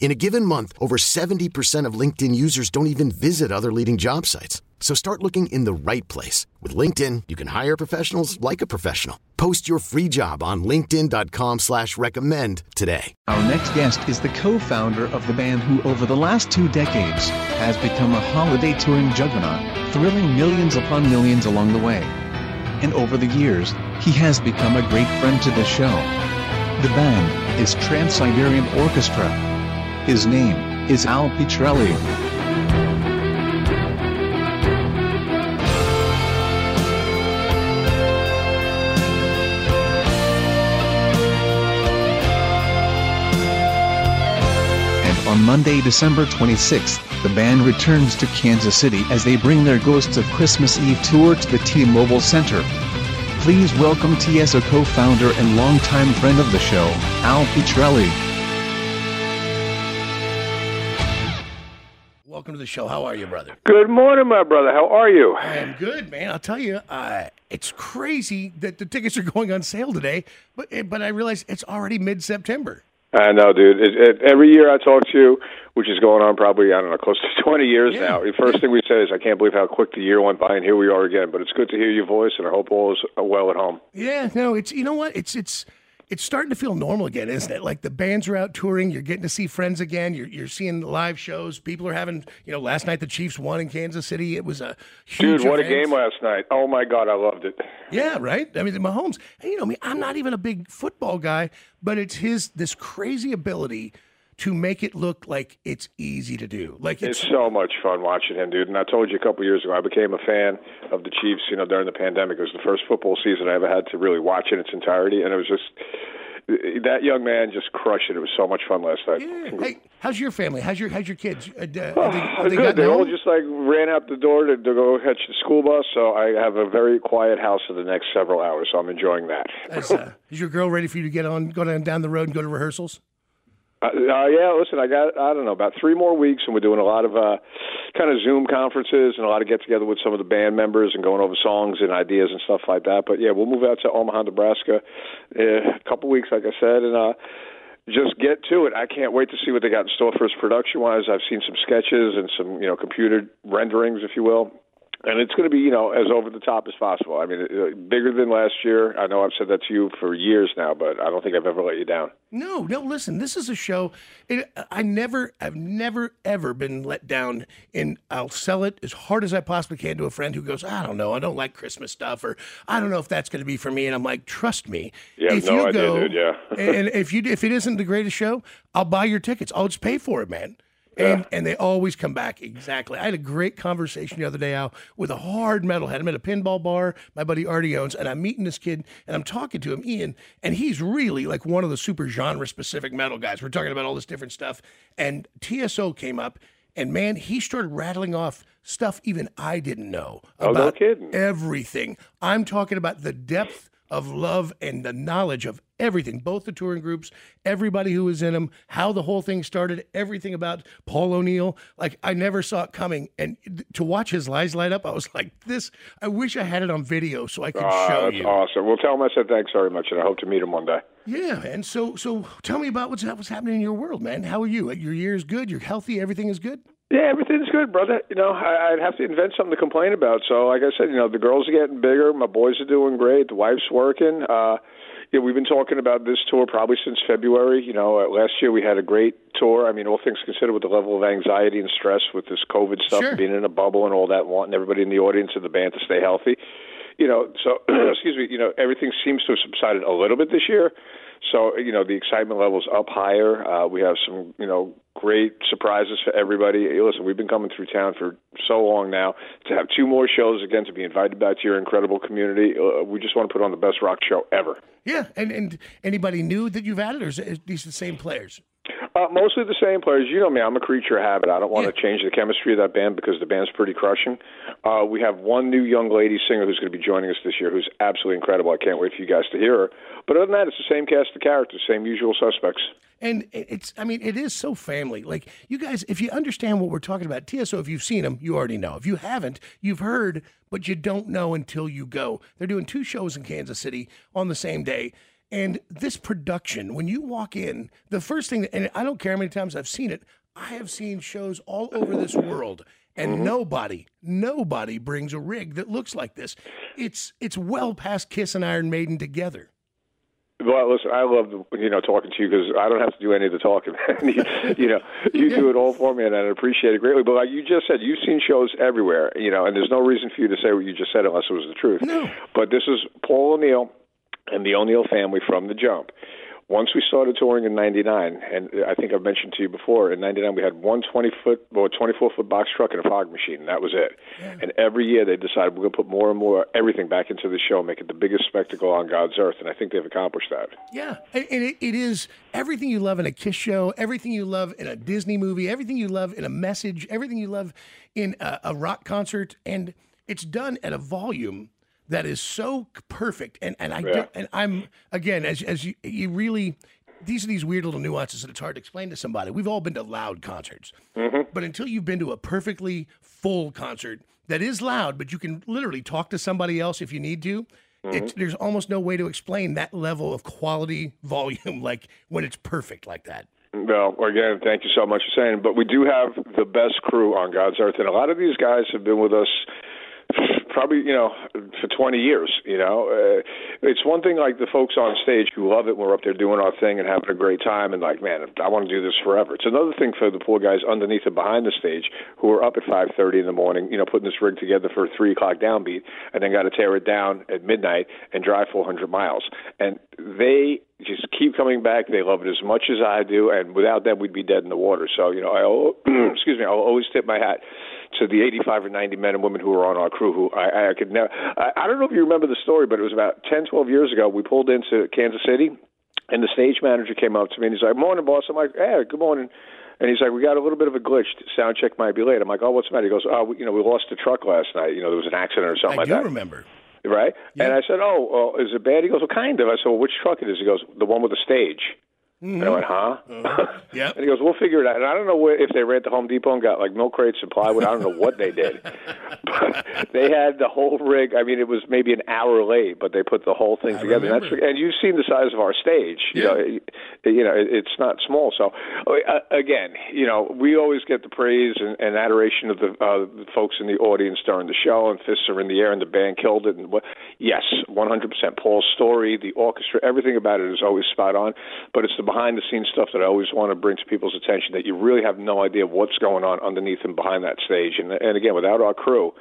In a given month, over 70% of LinkedIn users don't even visit other leading job sites. So start looking in the right place. With LinkedIn, you can hire professionals like a professional. Post your free job on linkedin.com slash recommend today. Our next guest is the co-founder of the band who over the last two decades has become a holiday touring juggernaut, thrilling millions upon millions along the way. And over the years, he has become a great friend to the show. The band is Trans-Siberian Orchestra. His name is Al Pitrelli. And on Monday, December 26th, the band returns to Kansas City as they bring their Ghosts of Christmas Eve tour to the T-Mobile Center. Please welcome TSO co-founder and longtime friend of the show, Al Pitrelli. Welcome to the show. How are you, brother? Good morning, my brother. How are you? I am good, man. I'll tell you, uh, it's crazy that the tickets are going on sale today, but eh, but I realize it's already mid-September. I know, dude. It, it, every year I talk to you, which is going on probably I don't know close to twenty years Yeah. now. The first thing we say is, "I can't believe how quick the year went by, and here we are again." But it's good to hear your voice, and I hope all is well at home. Yeah, no, it's you know what? It's it's it's starting to feel normal again, isn't it? Like the bands are out touring, you're getting to see friends again, you're you're seeing live shows. People are having, you know, last night the Chiefs won in Kansas City. It was a huge Dude, what a game last night! Oh my God, I loved it. Yeah, right. I mean, Mahomes. And you know me, I'm not even a big football guy, but it's his this crazy ability to make it look like it's easy to do. Like it's, It's so much fun watching him, dude. And I told you a couple years ago, I became a fan of the Chiefs. You know, during the pandemic, it was the first football season I ever had to really watch in its entirety, and it was just that young man just crushed it. It was so much fun last night. Yeah. Hey, how's your family? How's your how's your kids? Uh, d- Oh, they, they good. They all just like ran out the door to, to go catch the school bus. So I have a very quiet house for the next several hours. So I'm enjoying that. Is, uh, is your girl ready for you to get on, go down, down the road and go to rehearsals? Uh, uh, yeah, listen, I got I don't know about three more weeks, and we're doing a lot of uh, kind of Zoom conferences and a lot of get together with some of the band members and going over songs and ideas and stuff like that. But yeah, we'll move out to Omaha, Nebraska, uh, a couple weeks, like I said, and uh, just get to it. I can't wait to see what they got in store for us production wise. I've seen some sketches and some you know computer renderings, if you will. And it's going to be, you know, as over the top as possible. I mean, uh, bigger than last year. I know I've said that to you for years now, but I don't think I've ever let you down. No, no. Listen, this is a show. It, I never, I've never, ever been let down. And I'll sell it as hard as I possibly can to a friend who goes, I don't know, I don't like Christmas stuff, or I don't know if that's going to be for me. And I'm like, trust me. Yeah, if no you idea, go, dude, yeah. and if you if it isn't the greatest show, I'll buy your tickets. I'll just pay for it, man. And, and they always come back exactly. I had a great conversation the other day out with a hard metalhead. I'm at a pinball bar my buddy Artie owns, and I'm meeting this kid and I'm talking to him, Ian, and he's really like one of the super genre specific metal guys. We're talking about all this different stuff. And TSO came up, and man, he started rattling off stuff even I didn't know Oh, no kidding. everything. I'm talking about the depth of love and the knowledge of everything, both the touring groups, everybody who was in them, how the whole thing started, everything about Paul O'Neill. Like I never saw it coming, and to watch his eyes light up, I was like, "This! I wish I had it on video so I could Ah, show that's you." awesome. Well, tell him I said thanks very much, and I hope to meet him one day. Yeah, and so so tell me about what's what's happening in your world, man. How are you? Your year is good. You're healthy. Everything is good. Yeah, everything's good, brother. You know, I, I'd have to invent something to complain about. So, like I said, you know, the girls are getting bigger. My boys are doing great. The wife's working. Uh, yeah, we've been talking about this tour probably since February. You know, uh, last year we had a great tour. I mean, all things considered, with the level of anxiety and stress with this COVID stuff, Sure. being in a bubble and all that, wanting everybody in the audience and the band to stay healthy. you know, so excuse me, you know, everything seems to have subsided a little bit this year. So you know, the excitement level's up higher. Uh, we have some, you know, great surprises for everybody. Hey, listen, we've been coming through town for so long now. To have two more shows again, to be invited back to your incredible community, uh, we just want to put on the best rock show ever. Yeah, and and anybody new that you've added, or is it, these the same players? Uh, mostly the same players. You know me, I'm a creature of habit. I don't want to change the chemistry of that band because the band's pretty crushing. Uh, we have one new young lady singer who's going to be joining us this year who's absolutely incredible. I can't wait for you guys to hear her. But other than that, it's the same cast of characters, same usual suspects. And it's, I mean, it is so family. Like, you guys, if you understand what we're talking about, TSO, if you've seen them, you already know. If you haven't, you've heard, but you don't know until you go. They're doing two shows in Kansas City on the same day. And this production, when you walk in, the first thing, and I don't care how many times I've seen it, I have seen shows all over this world, and mm-hmm. nobody, nobody brings a rig that looks like this. It's it's well past Kiss and Iron Maiden together. Well, listen, I love you know talking to you because I don't have to do any of the talking. you, you know, you do it all for me, and I appreciate it greatly. But like you just said, you've seen shows everywhere, you know, and there's no reason for you to say what you just said unless it was the truth. No. But this is Paul O'Neill and the O'Neill family from the jump. Once we started touring in '99, and I think I've mentioned to you before, in '99 we had one 20 foot or 24 foot box truck and a fog machine. And that was it. Yeah. And every year they decided we're going to put more and more everything back into the show, make it the biggest spectacle on God's earth. And I think they've accomplished that. Yeah, and it, it is everything you love in a Kiss show, everything you love in a Disney movie, everything you love in a message, everything you love in a, a rock concert, and it's done at a volume that is so perfect. And and I yeah. and I'm again as as you you really these are these weird little nuances that it's hard to explain to somebody. We've all been to loud concerts, mm-hmm. but until you've been to a perfectly full concert that is loud, but you can literally talk to somebody else if you need to. Mm-hmm. there's almost no way to explain that level of quality volume, like when it's perfect like that. Well, again, thank you so much for saying. But we do have the best crew on God's earth, and a lot of these guys have been with us probably you know for 20 years you know? Uh, it's one thing like the folks on stage who love it when we're up there doing our thing and having a great time and like man i want to do this forever. It's another thing for the poor guys underneath and behind the stage who are up at 5:30 in the morning you know putting this rig together for a 3 o'clock downbeat and then got to tear it down at midnight and drive 400 miles. And they just keep coming back. They love it as much as I do, and without them, we'd be dead in the water. So, you know, I excuse me, I'll always tip my hat to the 85 or 90 men and women who were on our crew. Who I, I could never. I, I don't know if you remember the story, but it was about 10, 12 years ago. We pulled into Kansas City, and the stage manager came up to me and he's like, "Morning, boss." I'm like, "Hey, good morning." And he's like, "We got a little bit of a glitch. Sound check might be late." I'm like, "Oh, what's the matter?" He goes, "Oh, we, you know, we lost the truck last night. You know, there was an accident or something I like do that." remember right? Yeah. And I said, "Oh, well, is it bad?" He goes, "Well, kind of." I said, "Well, which truck it is?" He goes, "The one with the stage." Mm-hmm. And I went, huh? Uh, yeah. and he goes, we'll figure it out. And I don't know what, if they ran to Home Depot and got like milk crates and plywood. I don't know what they did. but they had the whole rig. I mean, it was maybe an hour late, but they put the whole thing I together. And, that's, and you've seen the size of our stage. You know, it, you know, it, it's not small. So uh, again, you know, we always get the praise and, and adoration of the, uh, the folks in the audience during the show, and fists are in the air, and the band killed it. And what? Yes, 100%. Paul's story, the orchestra, everything about it is always spot on. But it's the behind the scenes stuff that I always want to bring to people's attention that you really have no idea what's going on underneath and behind that stage. And and again, without our crew,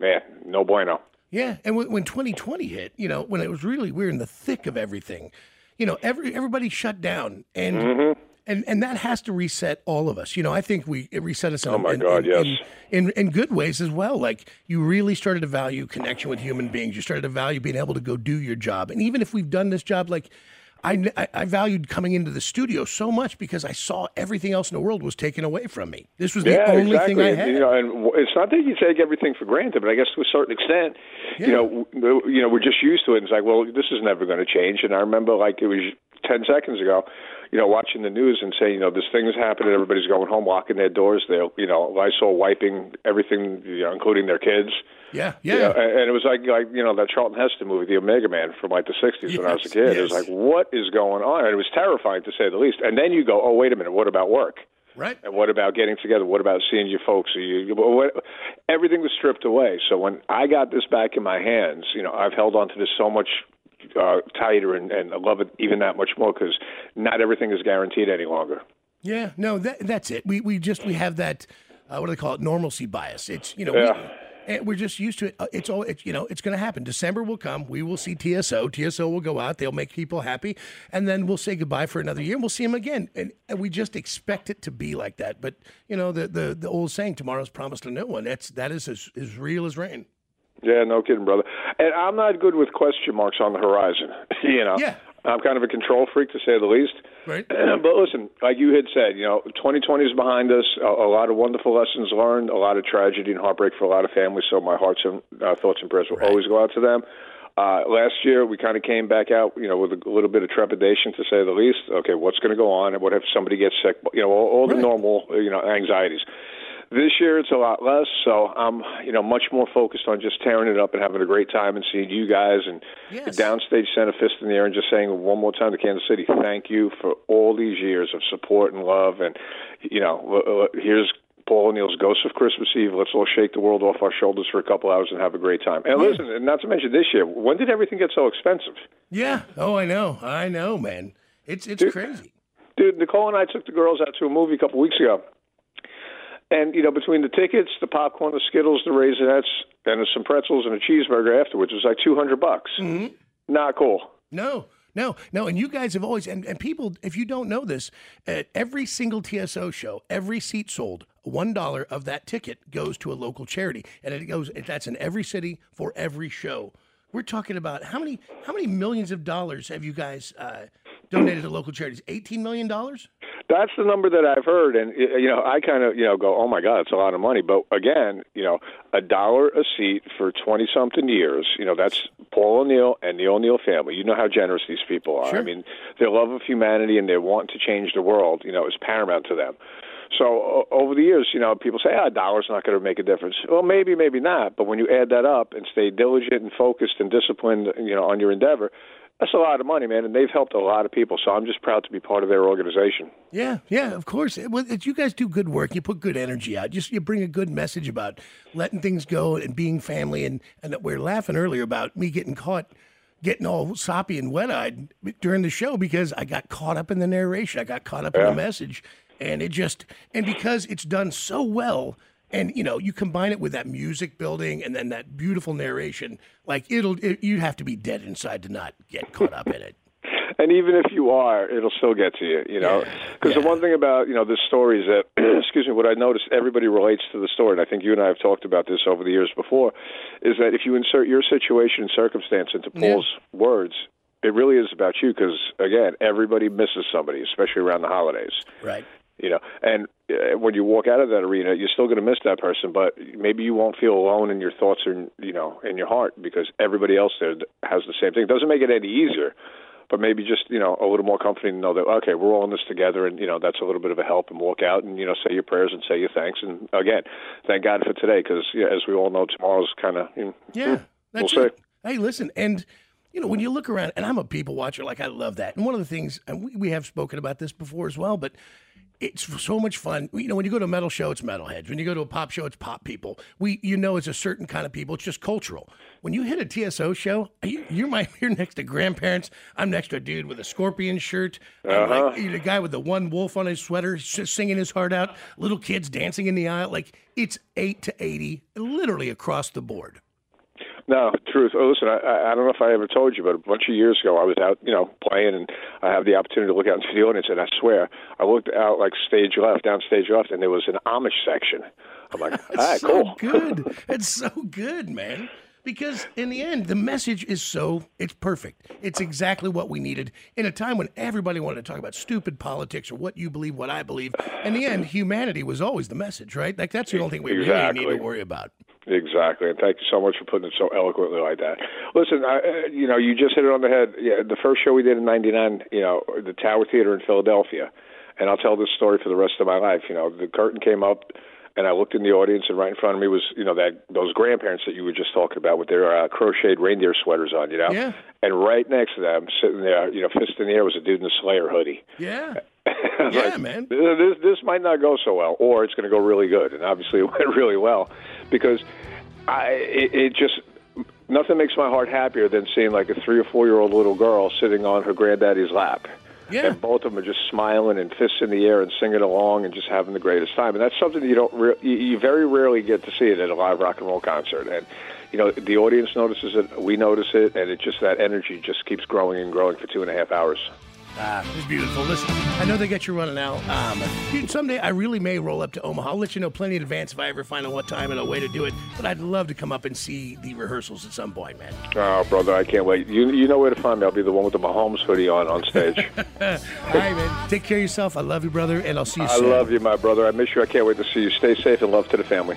man, no bueno. Yeah, and when 2020 hit, you know, when it was really we're in the thick of everything, you know, every everybody shut down and. Mm-hmm. And and that has to reset all of us. You know, I think we it reset us. In, oh my in, God, in, yes. In, in good ways as well. Like you really started to value connection with human beings. You started to value being able to go do your job. And even if we've done this job, like I, I, valued coming into the studio so much because I saw everything else in the world was taken away from me. This was the yeah, only exactly. thing I had. You know, and it's not that you take everything for granted, but I guess to a certain extent, yeah. you know, you know, we're just used to it. And it's like, well, this is never going to change. And I remember, like it was ten seconds ago, you know, watching the news and saying, you know, this thing is happening. Everybody's going home, locking their doors. They're, you know, I saw wiping everything, you know, including their kids. Yeah, yeah. You know, and it was like, like you know, that Charlton Heston movie, The Omega Man, from like the '60s yes, when I was a kid. Yes. It was like, what is going on? And it was terrifying to say the least. And then you go, oh, wait a minute, what about work? Right. And what about getting together? What about seeing your folks? You, what, everything was stripped away. So when I got this back in my hands, you know, I've held on to this so much uh, tighter, and, and I love it even that much more because not everything is guaranteed any longer. Yeah, no, that, that's it. We we just we have that uh, what do they call it normalcy bias. It's you know yeah. And we're just used to it. Uh, It's all, it's, you know, it's going to happen. December will come. We will see TSO. TSO will go out. They'll make people happy. And then we'll say goodbye for another year and we'll see them again. And, and we just expect it to be like that. But, you know, the, the, the old saying, tomorrow's promised to no one, that's, that is as, as real as rain. Yeah, no kidding, brother. And I'm not good with question marks on the horizon. you know, Yeah. I'm kind of a control freak to say the least. Right. but listen, like you had said, you know, 2020 is behind us. A, a lot of wonderful lessons learned, a lot of tragedy and heartbreak for a lot of families. So my hearts and uh, thoughts and prayers will always go out to them. Uh, last year, we kind of came back out, you know, with a little bit of trepidation, to say the least. Okay, what's going to go on, and what if somebody gets sick? You know, all, all the Right. normal, you know, anxieties. This year it's a lot less, so I'm you know much more focused on just tearing it up and having a great time and seeing you guys and Yes. downstage send a fist in the air and just saying one more time to Kansas City, thank you for all these years of support and love and you know here's Paul O'Neill's Ghost of Christmas Eve. Let's all shake the world off our shoulders for a couple hours and have a great time. And listen, and not to mention this year, when did everything get so expensive? Yeah. Oh, I know. I know, man. It's, it's crazy. Dude, Nicole and I took the girls out to a movie a couple weeks ago. And, you know, between the tickets, the popcorn, the Skittles, the Raisinets, and some pretzels and a cheeseburger afterwards, it was like 200 bucks. Mm-hmm. Not cool. No, no, no. And you guys have always, and, and people, if you don't know this, at every single TSO show, every seat sold, $1 of that ticket goes to a local charity. And it goes, that's in every city for every show. We're talking about how many, how many millions of dollars have you guys uh, donated to local charities? $18 million? That's the number that I've heard, and you know, I kind of you know go, oh my god, it's a lot of money. But again, you know, a dollar a seat for twenty something years, you know, that's Paul O'Neill and the O'Neill family. You know how generous these people are. I mean, their love of humanity and their want to change the world, you know, is paramount to them. So o- over the years, you know, people say, ah, a dollar's not going to make a difference. Well, maybe, maybe not. But when you add that up and stay diligent and focused and disciplined, you know, on your endeavor, that's a lot of money, man. And they've helped a lot of people. So I'm just proud to be part of their organization. Yeah, yeah, of course. It- well, it- you guys do good work. You put good energy out. Just you bring a good message about letting things go and being family. And and that we're laughing earlier about me getting caught, getting all soppy and wet eyed during the show because I got caught up in the narration. I got caught up in the message, and it just and because it's done so well. And you know, you combine it with that music building and then that beautiful narration. Like it'll, it, you have to be dead inside to not get caught up in it. and even if you are, it'll still get to you, you know. Because Yeah. the one thing about you know this story is that, excuse me, what I noticed, everybody relates to the story, and I think you and I have talked about this over the years before, is that if you insert your situation and circumstance into Paul's words, it really is about you. Because again, everybody misses somebody, especially around the holidays. Right. You know, and uh, when you walk out of that arena, you're still going to miss that person, but maybe you won't feel alone in your thoughts and you know in your heart because everybody else there has the same thing. It doesn't make it any easier, but maybe just you know a little more comforting to know that okay, we're all in this together, and you know that's a little bit of a help. And walk out and you know say your prayers and say your thanks. And again, thank God for today because yeah, as we all know, tomorrow's kind of you know, Yeah, that's we'll it. Hey, listen, and you know when you look around, and I'm a people watcher, like I love that. And one of the things, and we, we have spoken about this before as well, but it's so much fun. You know, when you go to a metal show, it's metalheads. When you go to a pop show, it's pop people. We, you know, it's a certain kind of people. It's just cultural. When you hit a TSO show, you, you're my, you're next to grandparents. I'm next to a dude with a scorpion shirt. I'm like you know, the guy with the one wolf on his sweater, just singing his heart out. Little kids dancing in the aisle. Like it's eight to eighty, literally across the board. No, truth. Oh, listen, I, I I don't know if I ever told you, but a bunch of years ago, I was out, you know, playing, and I have the opportunity to look out into the audience, and I swear, I looked out like stage left, down stage left, and there was an Amish section. I'm like, all right, so cool. good. It's so good, man. Because in the end, the message is so it's perfect. It's exactly what we needed in a time when everybody wanted to talk about stupid politics or what you believe, what I believe. In the end, humanity was always the message, right? Like that's the only thing we really Exactly. need to worry about. Exactly, and thank you so much for putting it so eloquently like that. Listen, I, uh, you know, you just hit it on the head. Yeah, the first show we did in '99, you know, the Tower Theater in Philadelphia, and I'll tell this story for the rest of my life. You know, the curtain came up, and I looked in the audience, and right in front of me was, you know, that those grandparents that you were just talking about with their uh, crocheted reindeer sweaters on, you know, Yeah. and right next to them, sitting there, you know, fist in the air, was a dude in a Slayer hoodie. Yeah. Yeah, like, man. This this might not go so well, or it's going to go really good, and obviously it went really well, because I it, it just nothing makes my heart happier than seeing like a three or four year old little girl sitting on her granddaddy's lap. Yeah. And both of them are just smiling and fists in the air and singing along and just having the greatest time. And that's something you don't re- you, very rarely get to see it at a live rock and roll concert. And you know the audience notices it, we notice it, and it just that energy just keeps growing and growing for two and a half hours. Ah, it's beautiful. Listen, I know they get you running out. Um, dude, someday I really may roll up to Omaha. I'll let you know plenty in advance if I ever find out what time and a way to do it. But I'd love to come up and see the rehearsals at some point, man. Oh, brother, I can't wait. You you know where to find me. I'll be the one with the Mahomes hoodie on on stage. All right, man. Take care of yourself. I love you, brother, and I'll see you I soon. love you, my brother. I miss you. I can't wait to see you. Stay safe and love to the family.